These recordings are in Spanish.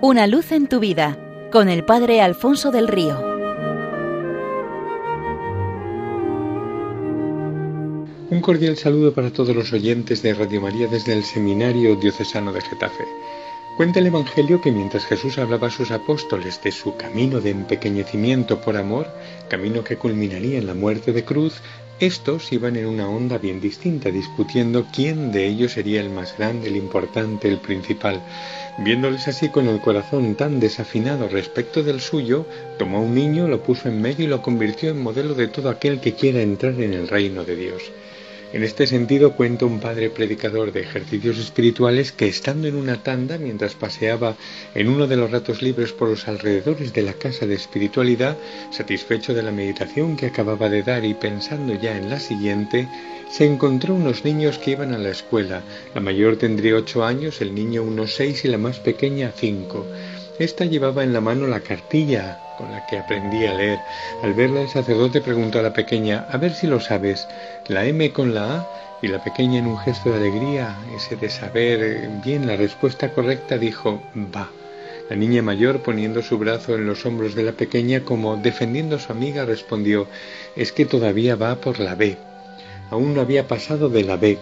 Una luz en tu vida con el Padre Alfonso del Río. Un cordial saludo para todos los oyentes de Radio María desde el Seminario Diocesano de Getafe. Cuenta el Evangelio que mientras Jesús hablaba a sus apóstoles de su camino de empequeñecimiento por amor, camino que culminaría en la muerte de cruz, estos iban en una onda bien distinta, discutiendo quién de ellos sería el más grande, el importante, el principal. Viéndoles así con el corazón tan desafinado respecto del suyo, tomó un niño, lo puso en medio y lo convirtió en modelo de todo aquel que quiera entrar en el reino de Dios. En este sentido cuenta un padre predicador de ejercicios espirituales que estando en una tanda mientras paseaba en uno de los ratos libres por los alrededores de la casa de espiritualidad, satisfecho de la meditación que acababa de dar y pensando ya en la siguiente, se encontró unos niños que iban a la escuela. La mayor tendría ocho años, el niño unos seis y la más pequeña cinco. Esta llevaba en la mano la cartilla con la que aprendí a leer. Al verla el sacerdote preguntó a la pequeña, a ver si lo sabes, la M con la A, y la pequeña en un gesto de alegría, ese de saber bien la respuesta correcta, dijo, va. La niña mayor, poniendo su brazo en los hombros de la pequeña como defendiendo a su amiga, respondió, es que todavía va por la B. Aún no había pasado de la B.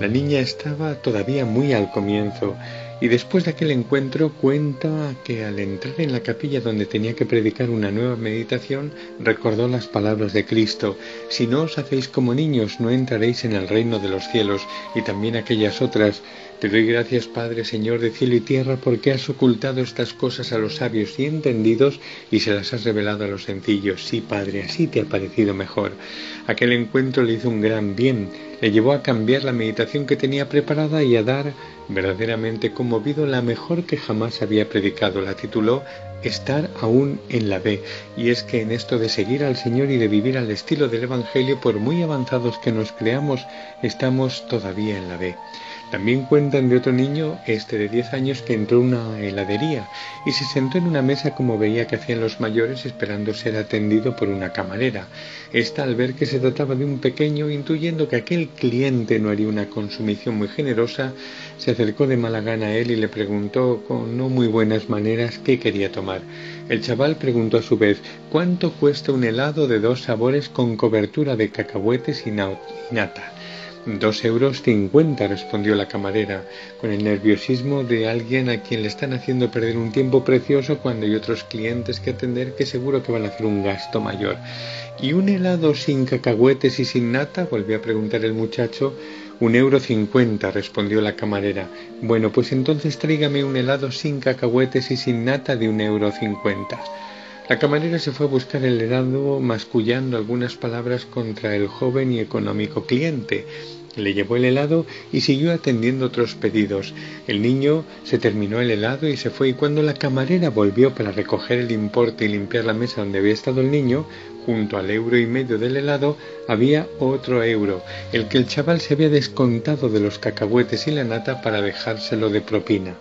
La niña estaba todavía muy al comienzo y después de aquel encuentro cuenta que al entrar en la capilla donde tenía que predicar una nueva meditación, recordó las palabras de Cristo, Si no os hacéis como niños, no entraréis en el reino de los cielos, y también aquellas otras, Te doy gracias, Padre, Señor de cielo y tierra, porque has ocultado estas cosas a los sabios y entendidos y se las has revelado a los sencillos. Sí, Padre, así te ha parecido mejor. Aquel encuentro le hizo un gran bien, le llevó a cambiar la meditación que tenía preparada y a dar, verdaderamente conmovido, la mejor que jamás había predicado. La tituló Estar aún en la B. Y es que en esto de seguir al Señor y de vivir al estilo del Evangelio, por muy avanzados que nos creamos, estamos todavía en la B. También cuentan de otro niño, este de 10 años, que entró a una heladería y se sentó en una mesa como veía que hacían los mayores esperando ser atendido por una camarera. Esta, al ver que se trataba de un pequeño, intuyendo que aquel cliente no haría una consumición muy generosa, se acercó de mala gana a él y le preguntó con no muy buenas maneras qué quería tomar. El chaval preguntó a su vez cuánto cuesta un helado de dos sabores con cobertura de cacahuetes y nata. Dos euros cincuenta, respondió la camarera, con el nerviosismo de alguien a quien le están haciendo perder un tiempo precioso cuando hay otros clientes que atender que seguro que van a hacer un gasto mayor. ¿Y un helado sin cacahuetes y sin nata? volvió a preguntar el muchacho. Un euro cincuenta, respondió la camarera. Bueno, pues entonces tráigame un helado sin cacahuetes y sin nata de un euro cincuenta. La camarera se fue a buscar el helado mascullando algunas palabras contra el joven y económico cliente. Le llevó el helado y siguió atendiendo otros pedidos. El niño se terminó el helado y se fue y cuando la camarera volvió para recoger el importe y limpiar la mesa donde había estado el niño, junto al euro y medio del helado había otro euro, el que el chaval se había descontado de los cacahuetes y la nata para dejárselo de propina.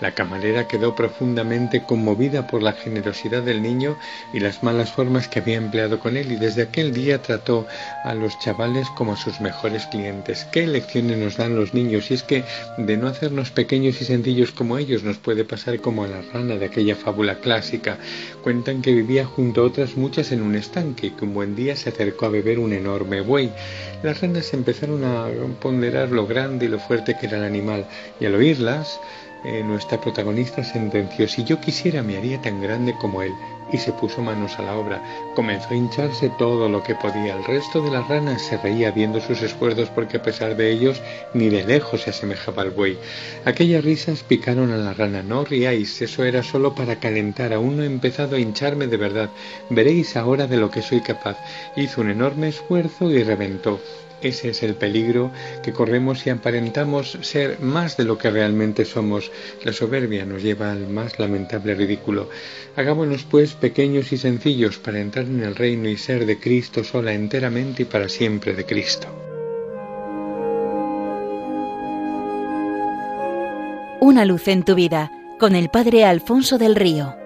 La camarera quedó profundamente conmovida por la generosidad del niño y las malas formas que había empleado con él y desde aquel día trató a los chavales como a sus mejores clientes. ¿Qué lecciones nos dan los niños? Y es que de no hacernos pequeños y sencillos como ellos nos puede pasar como a la rana de aquella fábula clásica. Cuentan que vivía junto a otras muchas en un estanque y que un buen día se acercó a beber un enorme buey. Las ranas empezaron a ponderar lo grande y lo fuerte que era el animal y al oírlas eh, nuestra protagonista sentenció, si yo quisiera me haría tan grande como él, y se puso manos a la obra. Comenzó a hincharse todo lo que podía. El resto de las ranas se reía viendo sus esfuerzos porque a pesar de ellos ni de lejos se asemejaba al buey. Aquellas risas picaron a la rana. No riáis, eso era solo para calentar. Aún no he empezado a hincharme de verdad. Veréis ahora de lo que soy capaz. Hizo un enorme esfuerzo y reventó. Ese es el peligro que corremos si aparentamos ser más de lo que realmente somos. La soberbia nos lleva al más lamentable ridículo. Hagámonos pues pequeños y sencillos para entrar en el reino y ser de Cristo sola enteramente y para siempre de Cristo. Una luz en tu vida con el Padre Alfonso del Río.